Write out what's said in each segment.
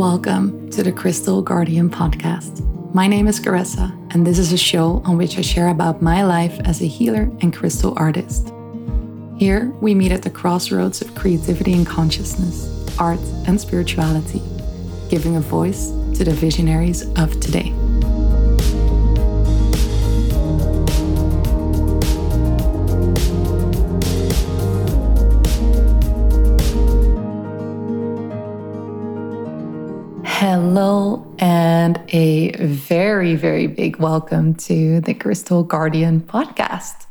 Welcome to the Crystal Guardian podcast. My name is Caressa, and this is a show on which I share about my life as a healer and crystal artist. Here, we meet at the crossroads of creativity and consciousness, art and spirituality, giving a voice to the visionaries of today. Hello, and a very, very big welcome to the Crystal Guardian podcast.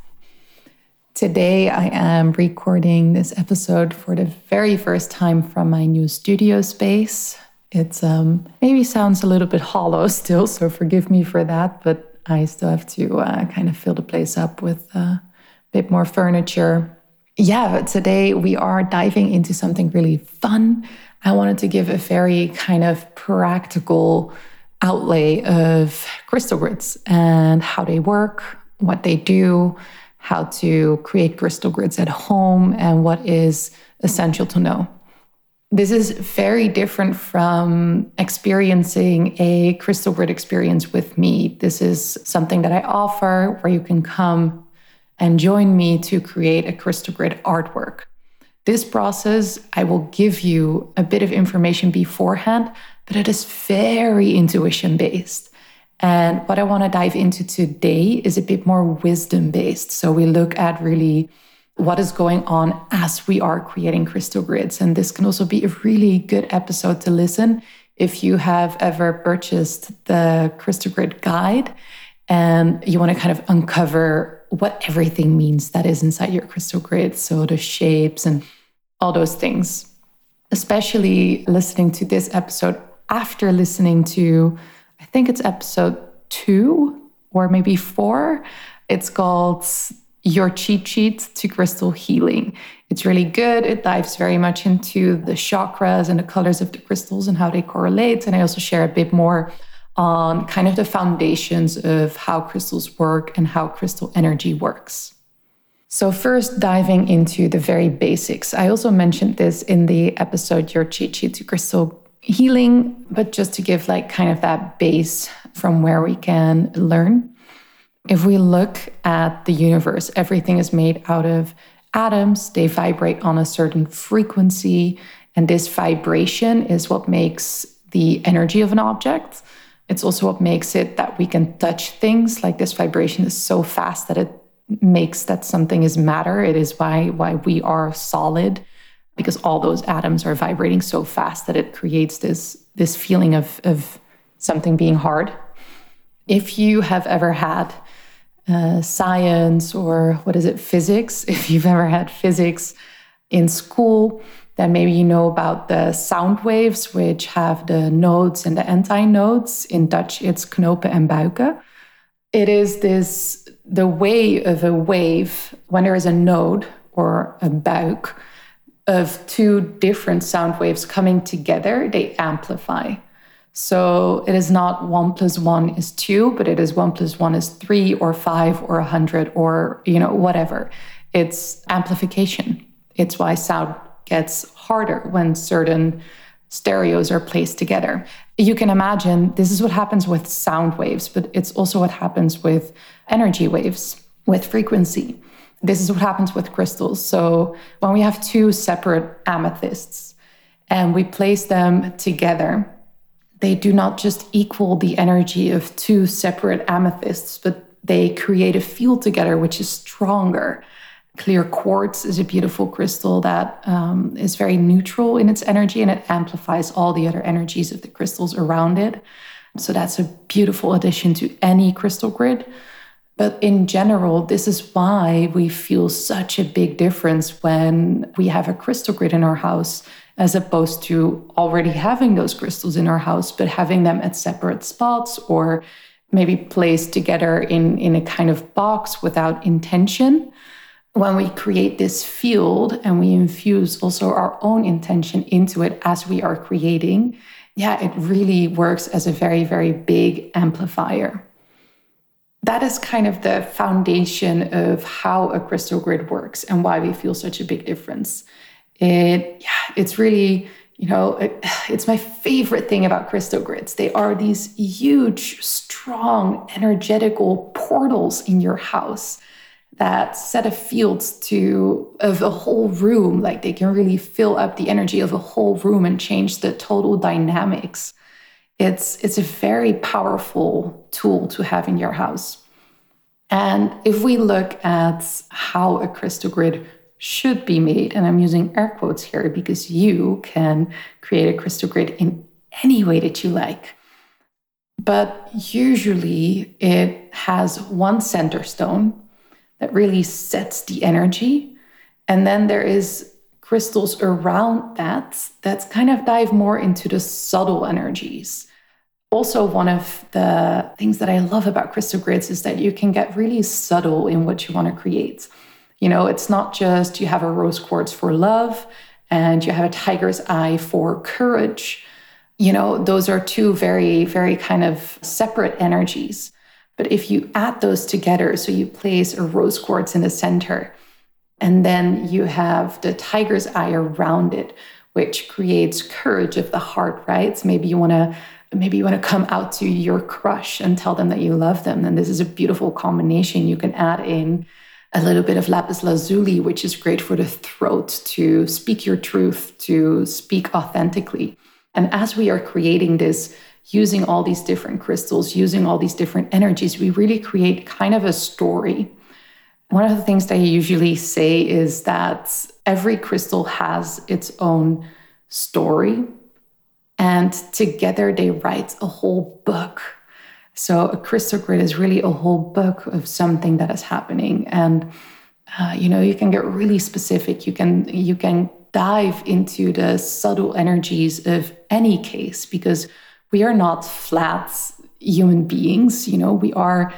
Today, I am recording this episode for the very first time from my new studio space. It's um, maybe sounds a little bit hollow still, so forgive me for that, but I still have to uh, kind of fill the place up with uh, a bit more furniture. Yeah, but today we are diving into something really fun. I wanted to give a very kind of practical outlay of crystal grids and how they work, what they do, how to create crystal grids at home, and what is essential to know. This is very different from experiencing a crystal grid experience with me. This is something that I offer where you can come and join me to create a crystal grid artwork. This process, I will give you a bit of information beforehand, but it is very intuition based. And what I want to dive into today is a bit more wisdom based. So we look at really what is going on as we are creating crystal grids. And this can also be a really good episode to listen if you have ever purchased the crystal grid guide and you want to kind of uncover what everything means that is inside your crystal grid. So the shapes and all those things. Especially listening to this episode after listening to, I think it's episode two or maybe four. It's called Your Cheat Sheet to Crystal Healing. It's really good. It dives very much into the chakras and the colors of the crystals and how they correlate. And I also share a bit more on kind of the foundations of how crystals work and how crystal energy works. So, first, diving into the very basics. I also mentioned this in the episode Your Cheat Sheet to Crystal Healing, but just to give like kind of that base from where we can learn. If we look at the universe, everything is made out of atoms, they vibrate on a certain frequency, and this vibration is what makes the energy of an object. It's also what makes it that we can touch things. Like this vibration is so fast that it makes that something is matter. It is why why we are solid because all those atoms are vibrating so fast that it creates this this feeling of of something being hard. If you have ever had uh, science or what is it physics, if you've ever had physics in school, then maybe you know about the sound waves, which have the nodes and the antinodes. In Dutch, it's knopen and buiken. It is this the way of a wave when there is a node or a buik of two different sound waves coming together, they amplify. So it is not one plus one is two, but it is one plus one is three or five or a hundred or you know whatever. It's amplification. It's why sound gets harder when certain stereos are placed together. You can imagine this is what happens with sound waves, but it's also what happens with energy waves, with frequency. This is what happens with crystals. So when we have two separate amethysts and we place them together, they do not just equal the energy of two separate amethysts, but they create a field together which is stronger. Clear quartz is a beautiful crystal that um, is very neutral in its energy and it amplifies all the other energies of the crystals around it. So that's a beautiful addition to any crystal grid. But in general, this is why we feel such a big difference when we have a crystal grid in our house, as opposed to already having those crystals in our house, but having them at separate spots or maybe placed together in, in a kind of box without intention when we create this field and we infuse also our own intention into it as we are creating, yeah, it really works as a very, very big amplifier. That is kind of the foundation of how a crystal grid works and why we feel such a big difference. It, yeah, it's really you know, it, it's my favorite thing about crystal grids. They are these huge, strong, energetical portals in your house that set of fields to of a whole room. Like they can really fill up the energy of a whole room and change the total dynamics. It's it's a very powerful tool to have in your house. And if we look at how a crystal grid should be made, and I'm using air quotes here because you can create a crystal grid in any way that you like. But usually it has one center stone that really sets the energy. And then there is crystals around that that kind of dive more into the subtle energies also one of the things that I love about crystal grids is that you can get really subtle in what you want to create. You know, it's not just you have a rose quartz for love and you have a tiger's eye for courage. You know, those are two very, very kind of separate energies. But if you add those together, so you place a rose quartz in the center, and then you have the tiger's eye around it, which creates courage of the heart, right? So maybe you want to maybe you want to come out to your crush and tell them that you love them. Then this is a beautiful combination. You can add in a little bit of lapis lazuli which is great for the throat to speak your truth to speak authentically. And as we are creating this using all these different crystals using all these different energies we really create kind of a story one of the things that I usually say is that every crystal has its own story and together they write a whole book. So a crystal grid is really a whole book of something that is happening. And uh, you know, you can get really specific. You can you can dive into the subtle energies of any case because we are not flat human beings. You know, we are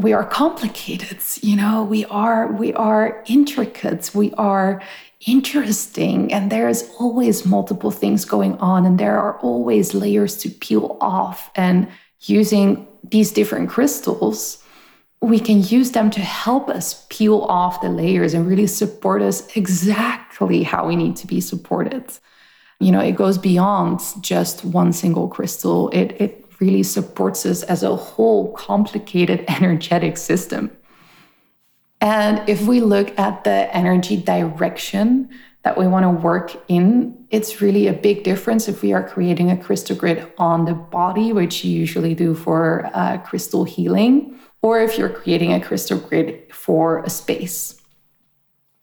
we are complicated you know we are we are intricate we are interesting and there's always multiple things going on and there are always layers to peel off and using these different crystals we can use them to help us peel off the layers and really support us exactly how we need to be supported you know it goes beyond just one single crystal it it really supports us as a whole complicated energetic system and if we look at the energy direction that we want to work in, it's really a big difference if we are creating a crystal grid on the body, which you usually do for uh, crystal healing, or if you're creating a crystal grid for a space.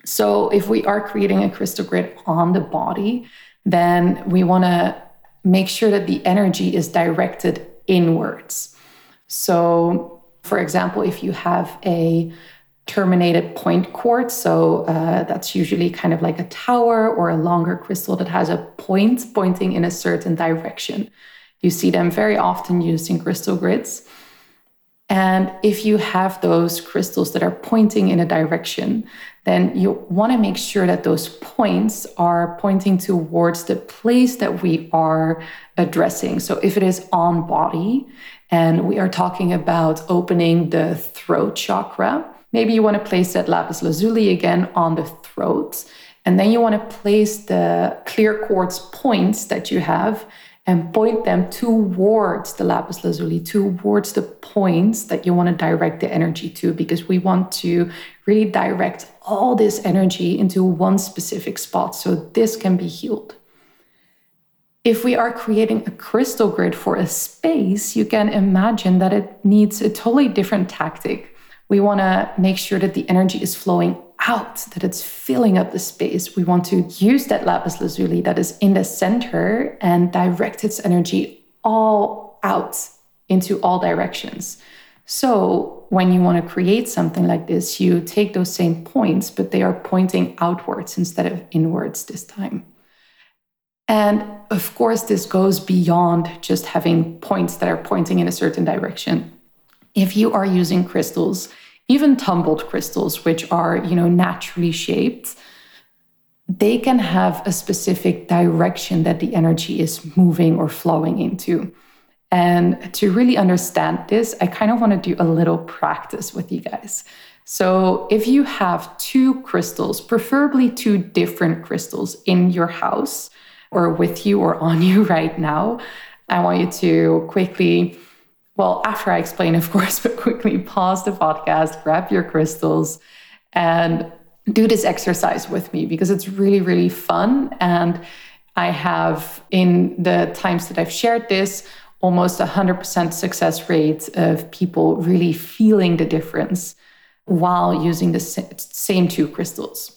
So, if we are creating a crystal grid on the body, then we want to make sure that the energy is directed inwards. So, for example, if you have a terminated point quartz. So uh, that's usually kind of like a tower or a longer crystal that has a point pointing in a certain direction. You see them very often used in crystal grids. And if you have those crystals that are pointing in a direction, then you want to make sure that those points are pointing towards the place that we are addressing. So if it is on body and we are talking about opening the throat chakra, Maybe you want to place that lapis lazuli again on the throat. And then you want to place the clear quartz points that you have and point them towards the lapis lazuli, towards the points that you want to direct the energy to, because we want to really direct all this energy into one specific spot so this can be healed. If we are creating a crystal grid for a space, you can imagine that it needs a totally different tactic. We want to make sure that the energy is flowing out, that it's filling up the space. We want to use that lapis lazuli that is in the center and direct its energy all out into all directions. So, when you want to create something like this, you take those same points, but they are pointing outwards instead of inwards this time. And of course, this goes beyond just having points that are pointing in a certain direction if you are using crystals, even tumbled crystals, which are, you know, naturally shaped, they can have a specific direction that the energy is moving or flowing into. And to really understand this, I kind of want to do a little practice with you guys. So, if you have two crystals, preferably two different crystals in your house, or with you or on you right now, I want you to quickly, well, after I explain, of course, but quickly pause the podcast, grab your crystals, and do this exercise with me because it's really, really fun. And I have, in the times that I've shared this, almost 100% success rate of people really feeling the difference while using the same two crystals.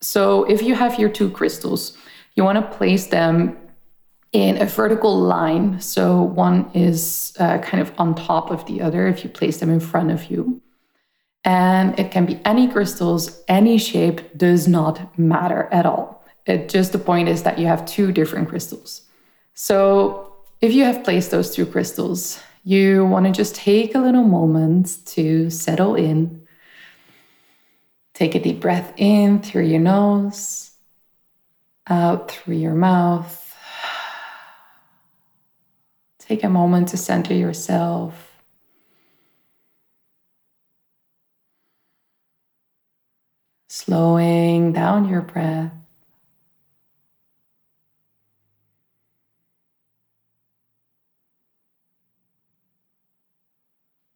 So, if you have your two crystals, you want to place them in a vertical line. So, one is uh, kind of on top of the other if you place them in front of you. And it can be any crystals, any shape, does not matter at all. It just the point is that you have two different crystals. So if you have placed those two crystals, you want to just take a little moment to settle in. Take a deep breath in through your nose, out through your mouth. Take a moment to center yourself slowing down your breath.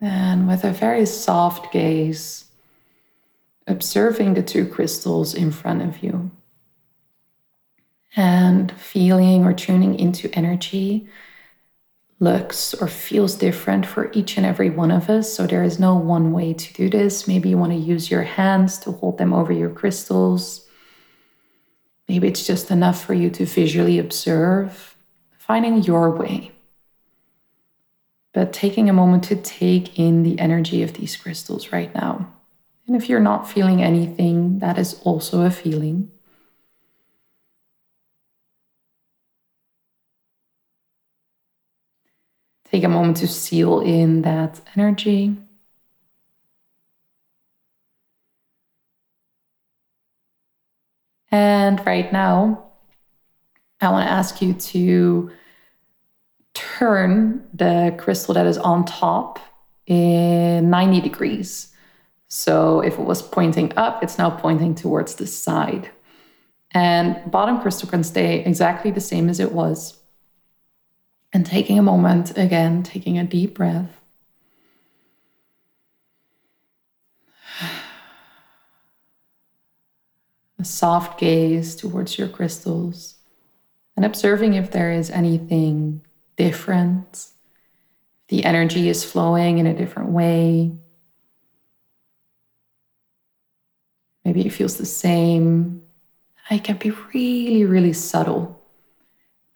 And with a very soft gaze, observing the two crystals in front of you and feeling or tuning into energy looks or feels different for each and every one of us. So there is no one way to do this. Maybe you want to use your hands to hold them over your crystals. Maybe it's just enough for you to visually observe, finding your way. But taking a moment to take in the energy of these crystals right now. And if you're not feeling anything, that is also a feeling. Take a moment to seal in that energy. And right now, I want to ask you to turn the crystal that is on top in 90 degrees. So if it was pointing up, it's now pointing towards the side. And bottom crystal can stay exactly the same as it was. And taking a moment, again, taking a deep breath. A soft gaze towards your crystals and observing if there is anything different, the energy is flowing in a different way. Maybe it feels the same. It can be really, really subtle.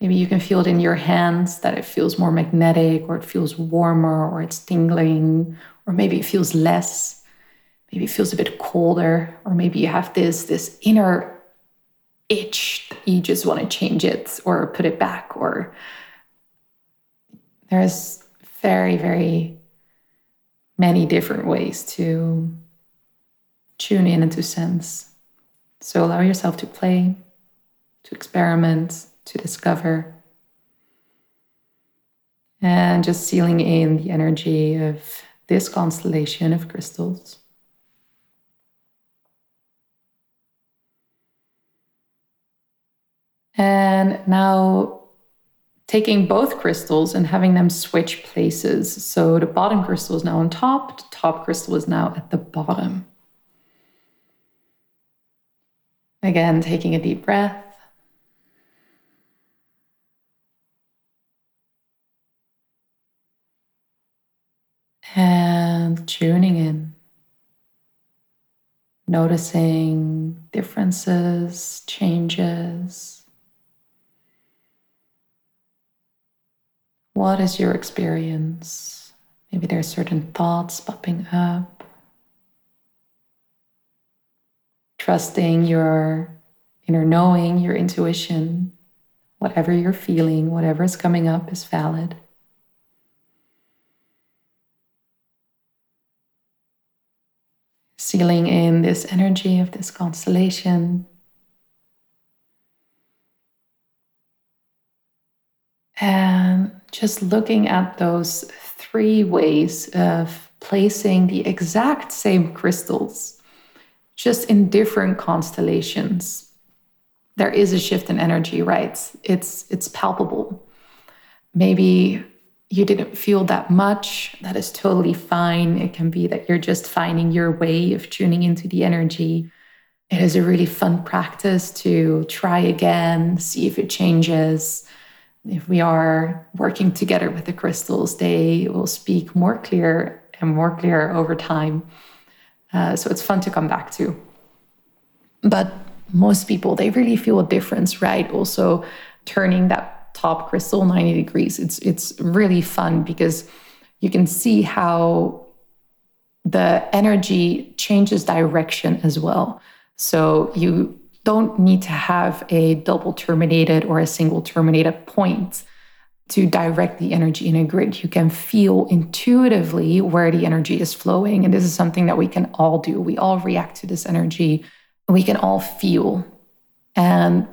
Maybe you can feel it in your hands that it feels more magnetic or it feels warmer or it's tingling or maybe it feels less. Maybe it feels a bit colder or maybe you have this this inner itch that you just want to change it or put it back or there's very very many different ways to tune in and to sense. So allow yourself to play, to experiment, to discover. And just sealing in the energy of this constellation of crystals. And now taking both crystals and having them switch places. So the bottom crystal is now on top, the top crystal is now at the bottom. Again, taking a deep breath. And tuning in, noticing differences, changes. What is your experience? Maybe there are certain thoughts popping up. Trusting your inner knowing, your intuition, whatever you're feeling, whatever is coming up is valid. Sealing in this energy of this constellation. And just looking at those three ways of placing the exact same crystals, just in different constellations. there is a shift in energy, right? It's it's palpable. Maybe you didn't feel that much. That is totally fine. It can be that you're just finding your way of tuning into the energy. It is a really fun practice to try again, see if it changes. If we are working together with the crystals, they will speak more clear and more clear over time. Uh, so it's fun to come back to. But most people, they really feel a difference, right? Also, turning that top crystal 90 degrees, it's it's really fun because you can see how the energy changes direction as well. So you don't need to have a double terminated or a single terminated point to direct the energy in a grid. You can feel intuitively where the energy is flowing. And this is something that we can all do. We all react to this energy, we can all feel. And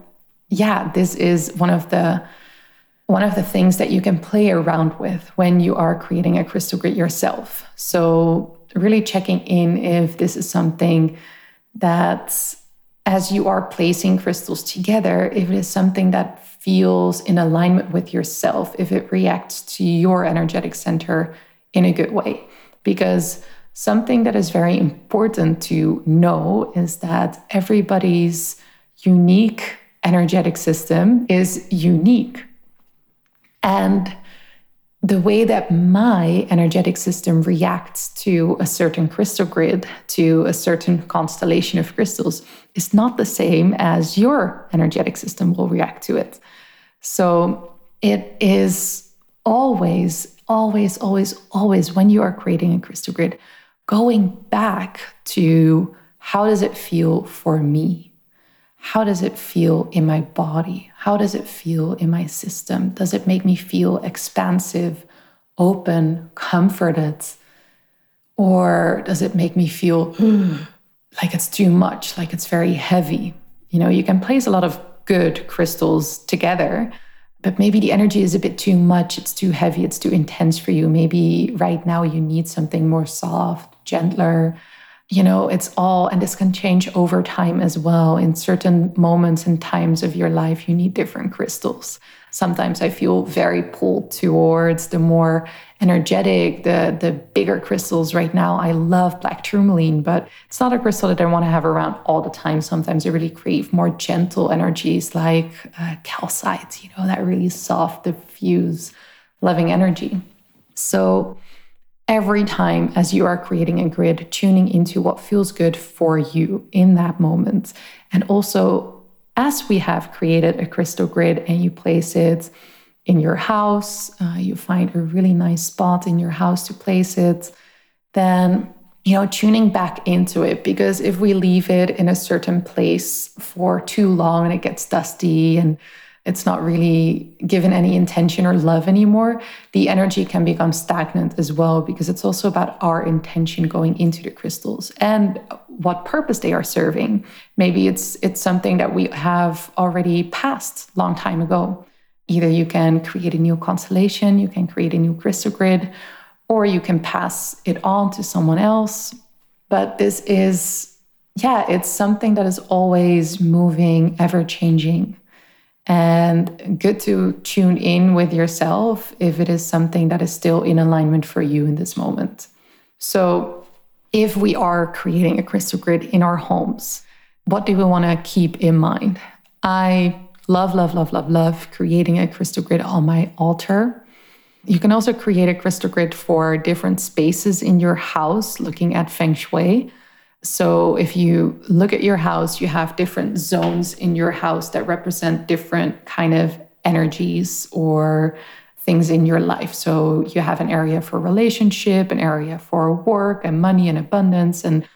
yeah, this is one of the one of the things that you can play around with when you are creating a crystal grid yourself. So really checking in if this is something that as you are placing crystals together, if it is something that feels in alignment with yourself, if it reacts to your energetic center in a good way. Because something that is very important to know is that everybody's unique energetic system is unique. And the way that my energetic system reacts to a certain crystal grid, to a certain constellation of crystals, is not the same as your energetic system will react to it. So it is always, always, always, always when you are creating a crystal grid, going back to how does it feel for me? How does it feel in my body? How does it feel in my system? Does it make me feel expansive, open, comforted? Or does it make me feel like it's too much, like it's very heavy? You know, you can place a lot of good crystals together, but maybe the energy is a bit too much, it's too heavy, it's too intense for you. Maybe right now you need something more soft, gentler you know, it's all, and this can change over time as well. In certain moments and times of your life, you need different crystals. Sometimes I feel very pulled towards the more energetic, the, the bigger crystals right now. I love black tourmaline, but it's not a crystal that I want to have around all the time. Sometimes I really crave more gentle energies like uh, calcite, you know, that really soft, diffuse, loving energy. So, every time as you are creating a grid, tuning into what feels good for you in that moment. And also, as we have created a crystal grid and you place it in your house, uh, you find a really nice spot in your house to place it, then you know, tuning back into it because if we leave it in a certain place for too long and it gets dusty and it's not really given any intention or love anymore, the energy can become stagnant as well because it's also about our intention going into the crystals and what purpose they are serving. Maybe it's it's something that we have already passed long time ago. Either you can create a new constellation, you can create a new crystal grid, or you can pass it on to someone else. But this is yeah, it's something that is always moving, ever changing and good to tune in with yourself if it is something that is still in alignment for you in this moment. So, if we are creating a crystal grid in our homes, what do we want to keep in mind? I love, love, love, love, love creating a crystal grid on my altar. You can also create a crystal grid for different spaces in your house, looking at feng shui. So if you look at your house, you have different zones in your house that represent different kind of energies or things in your life. So you have an area for relationship, an area for work and money and abundance and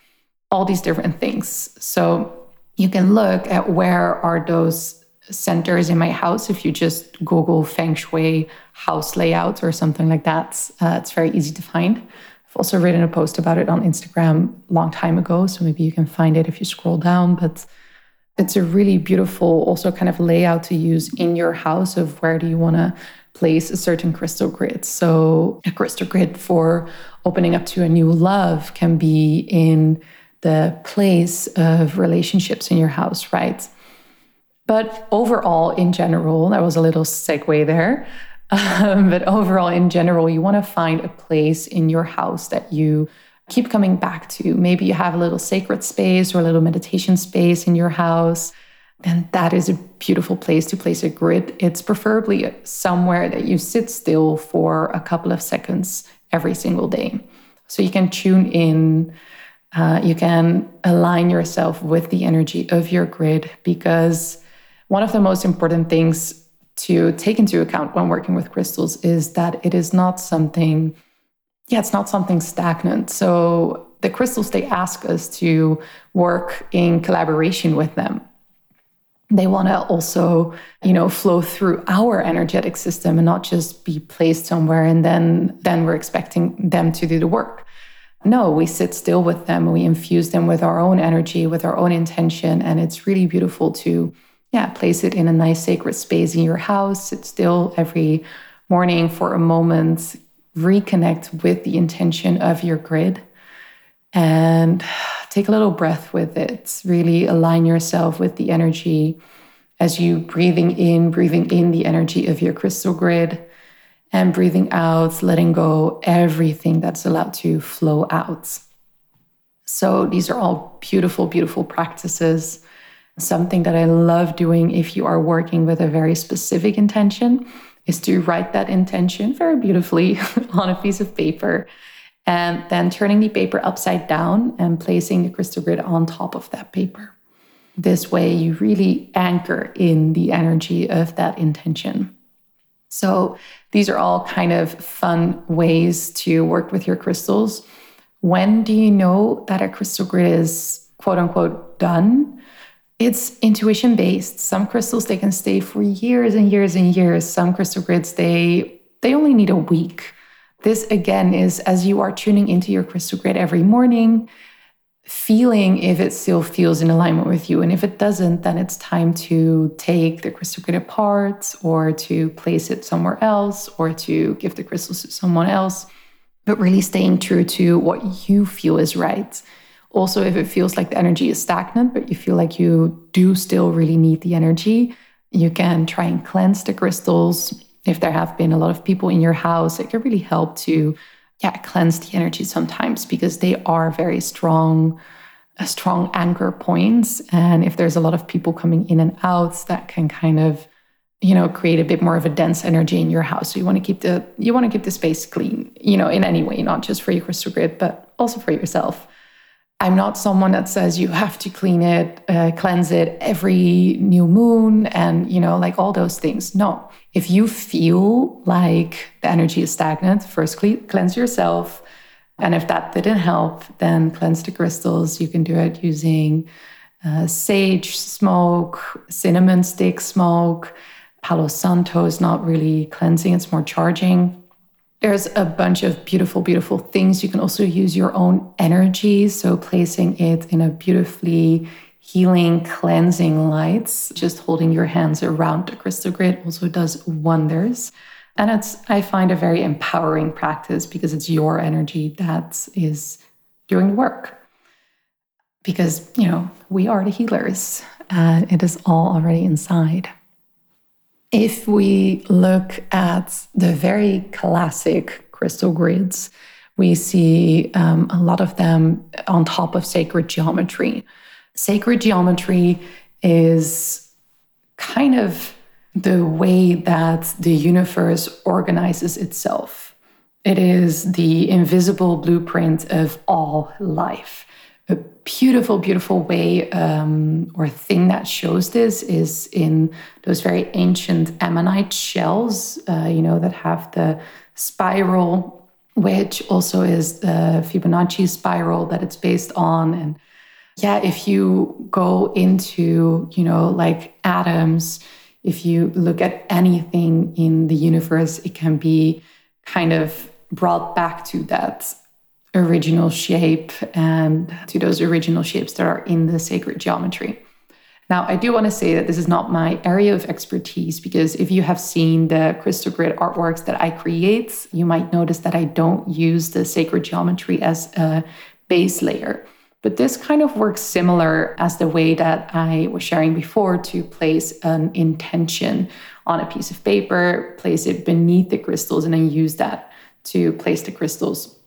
all these different things. So you can look at where are those centers in my house if you just google feng shui house layouts or something like that uh, it's very easy to find I've also written a post about it on Instagram a long time ago, so maybe you can find it if you scroll down. But it's a really beautiful, also kind of layout to use in your house of where do you want to place a certain crystal grid. So a crystal grid for opening up to a new love can be in the place of relationships in your house, right? But overall, in general, that was a little segue there. Um, but overall, in general, you want to find a place in your house that you keep coming back to. Maybe you have a little sacred space or a little meditation space in your house. And that is a beautiful place to place a grid. It's preferably somewhere that you sit still for a couple of seconds every single day. So you can tune in, uh, you can align yourself with the energy of your grid because one of the most important things to take into account when working with crystals is that it is not something, yeah, it's not something stagnant. So the crystals, they ask us to work in collaboration with them. They want to also, you know, flow through our energetic system and not just be placed somewhere and then then we're expecting them to do the work. No, we sit still with them, we infuse them with our own energy, with our own intention, and it's really beautiful to yeah, place it in a nice sacred space in your house. Sit still every morning for a moment, reconnect with the intention of your grid, and take a little breath with it. Really align yourself with the energy as you breathing in, breathing in the energy of your crystal grid, and breathing out, letting go everything that's allowed to flow out. So, these are all beautiful, beautiful practices Something that I love doing if you are working with a very specific intention is to write that intention very beautifully on a piece of paper and then turning the paper upside down and placing the crystal grid on top of that paper. This way, you really anchor in the energy of that intention. So, these are all kind of fun ways to work with your crystals. When do you know that a crystal grid is quote unquote done? It's intuition based. Some crystals they can stay for years and years and years. Some crystal grids they they only need a week. This again is as you are tuning into your crystal grid every morning, feeling if it still feels in alignment with you. And if it doesn't, then it's time to take the crystal grid apart or to place it somewhere else or to give the crystals to someone else. But really staying true to what you feel is right. Also, if it feels like the energy is stagnant, but you feel like you do still really need the energy, you can try and cleanse the crystals. If there have been a lot of people in your house, it can really help to yeah, cleanse the energy sometimes because they are very strong, uh, strong anchor points. And if there's a lot of people coming in and out, that can kind of you know create a bit more of a dense energy in your house so you want to keep the you want to keep the space clean you know in any way not just for your crystal grid but also for yourself I'm not someone that says you have to clean it, uh, cleanse it every new moon, and you know, like all those things. No, if you feel like the energy is stagnant, first cleanse yourself, and if that didn't help, then cleanse the crystals. You can do it using uh, sage smoke, cinnamon stick smoke. Palo Santo is not really cleansing; it's more charging. There's a bunch of beautiful, beautiful things. You can also use your own energy. So, placing it in a beautifully healing, cleansing lights, just holding your hands around the crystal grid also does wonders. And it's, I find, a very empowering practice because it's your energy that is doing the work. Because, you know, we are the healers, and it is all already inside. If we look at the very classic crystal grids, we see um, a lot of them on top of sacred geometry. Sacred geometry is kind of the way that the universe organizes itself. It is the invisible blueprint of all life a beautiful, beautiful way um, or thing that shows this is in those very ancient ammonite shells, uh, you know, that have the spiral, which also is the Fibonacci spiral that it's based on. And yeah, if you go into, you know, like atoms, if you look at anything in the universe, it can be kind of brought back to that original shape and to those original shapes that are in the sacred geometry. Now, I do want to say that this is not my area of expertise because if you have seen the crystal grid artworks that I create, you might notice that I don't use the sacred geometry as a base layer. But this kind of works similar as the way that I was sharing before to place an intention on a piece of paper, place it beneath the crystals, and then use that to place the crystals.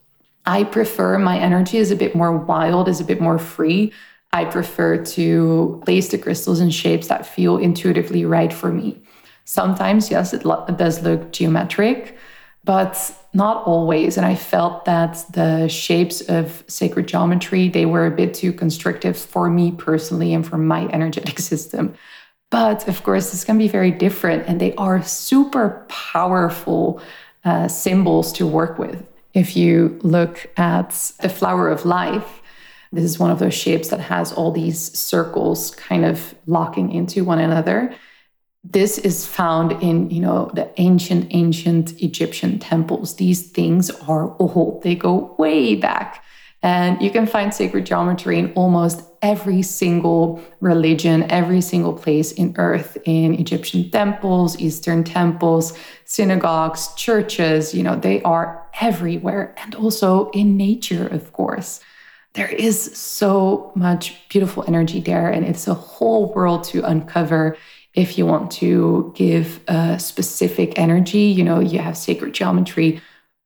I prefer my energy is a bit more wild, is a bit more free. I prefer to place the crystals in shapes that feel intuitively right for me. Sometimes, yes, it, lo- it does look geometric, but not always. And I felt that the shapes of sacred geometry, they were a bit too constrictive for me personally and for my energetic system. But of course, this can be very different, and they are super powerful uh, symbols to work with. If you look at the flower of life, this is one of those shapes that has all these circles kind of locking into one another. This is found in, you know, the ancient, ancient Egyptian temples. These things are old, they go way back. And you can find sacred geometry in almost every single religion, every single place in earth, in Egyptian temples, Eastern temples, synagogues, churches, you know, they are everywhere. And also in nature, of course. There is so much beautiful energy there, and it's a whole world to uncover if you want to give a specific energy. You know, you have sacred geometry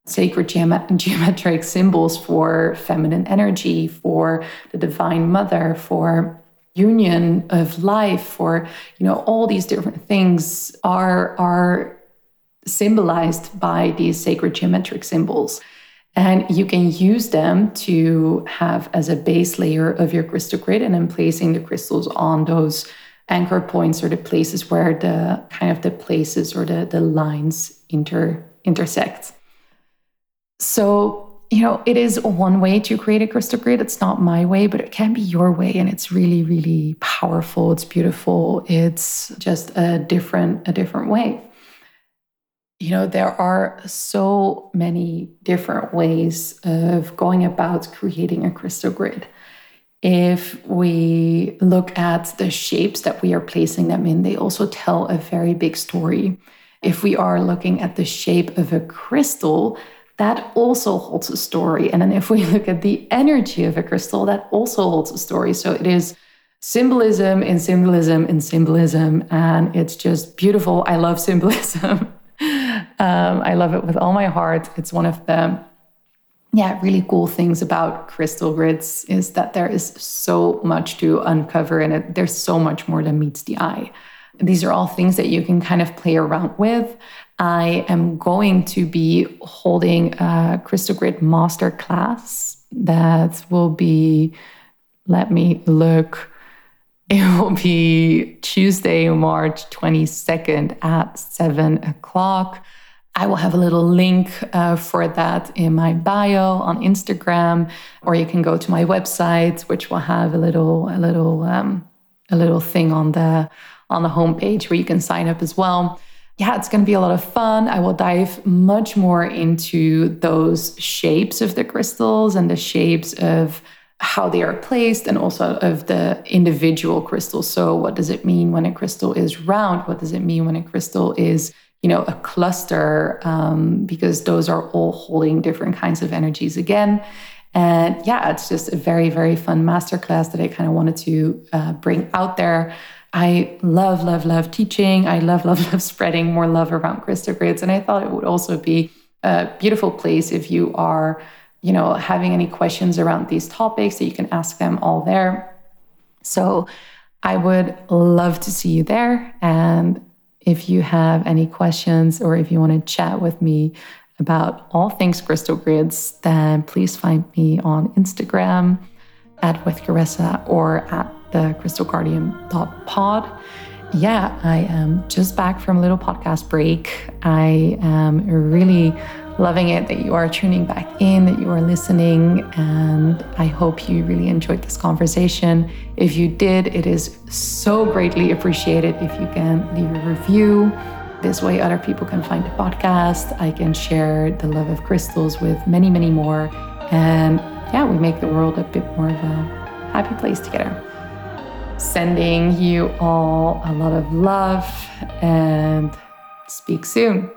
sacred geometric symbols for feminine energy, for the divine mother, for union of life, for you know all these different things are are symbolized by these sacred geometric symbols. And you can use them to have as a base layer of your crystal grid and then placing the crystals on those anchor points or the places where the kind of the places or the, the lines inter intersect. So, you know, it is one way to create a crystal grid. It's not my way, but it can be your way. And it's really, really powerful. It's beautiful. It's just a different, a different way. You know, there are so many different ways of going about creating a crystal grid. If we look at the shapes that we are placing them in, they also tell a very big story. If we are looking at the shape of a crystal, that also holds a story. And then if we look at the energy of a crystal, that also holds a story. So it is symbolism in symbolism in symbolism. And it's just beautiful. I love symbolism. um, I love it with all my heart. It's one of the yeah, really cool things about crystal grids is that there is so much to uncover and it, there's so much more than meets the eye. These are all things that you can kind of play around with. I am going to be holding a Crystal Grid Master class that will be, let me look, it will be Tuesday, March 22nd at 7 o'clock. I will have a little link uh, for that in my bio on Instagram, or you can go to my website, which will have a little, a little, um, a little thing on the on the homepage where you can sign up as well. Yeah, it's going to be a lot of fun. I will dive much more into those shapes of the crystals and the shapes of how they are placed and also of the individual crystals. So, what does it mean when a crystal is round? What does it mean when a crystal is, you know, a cluster? Um, because those are all holding different kinds of energies again. And yeah, it's just a very, very fun masterclass that I kind of wanted to uh, bring out there. I love, love, love teaching. I love, love, love spreading more love around crystal grids. And I thought it would also be a beautiful place if you are, you know, having any questions around these topics that you can ask them all there. So I would love to see you there. And if you have any questions or if you want to chat with me about all things crystal grids, then please find me on Instagram at with Caressa or at the Crystal Guardian Pod. Yeah, I am just back from a little podcast break. I am really loving it that you are tuning back in, that you are listening, and I hope you really enjoyed this conversation. If you did, it is so greatly appreciated if you can leave a review. This way, other people can find the podcast. I can share the love of crystals with many, many more. And yeah, we make the world a bit more of a happy place together sending you all a lot of love and speak soon.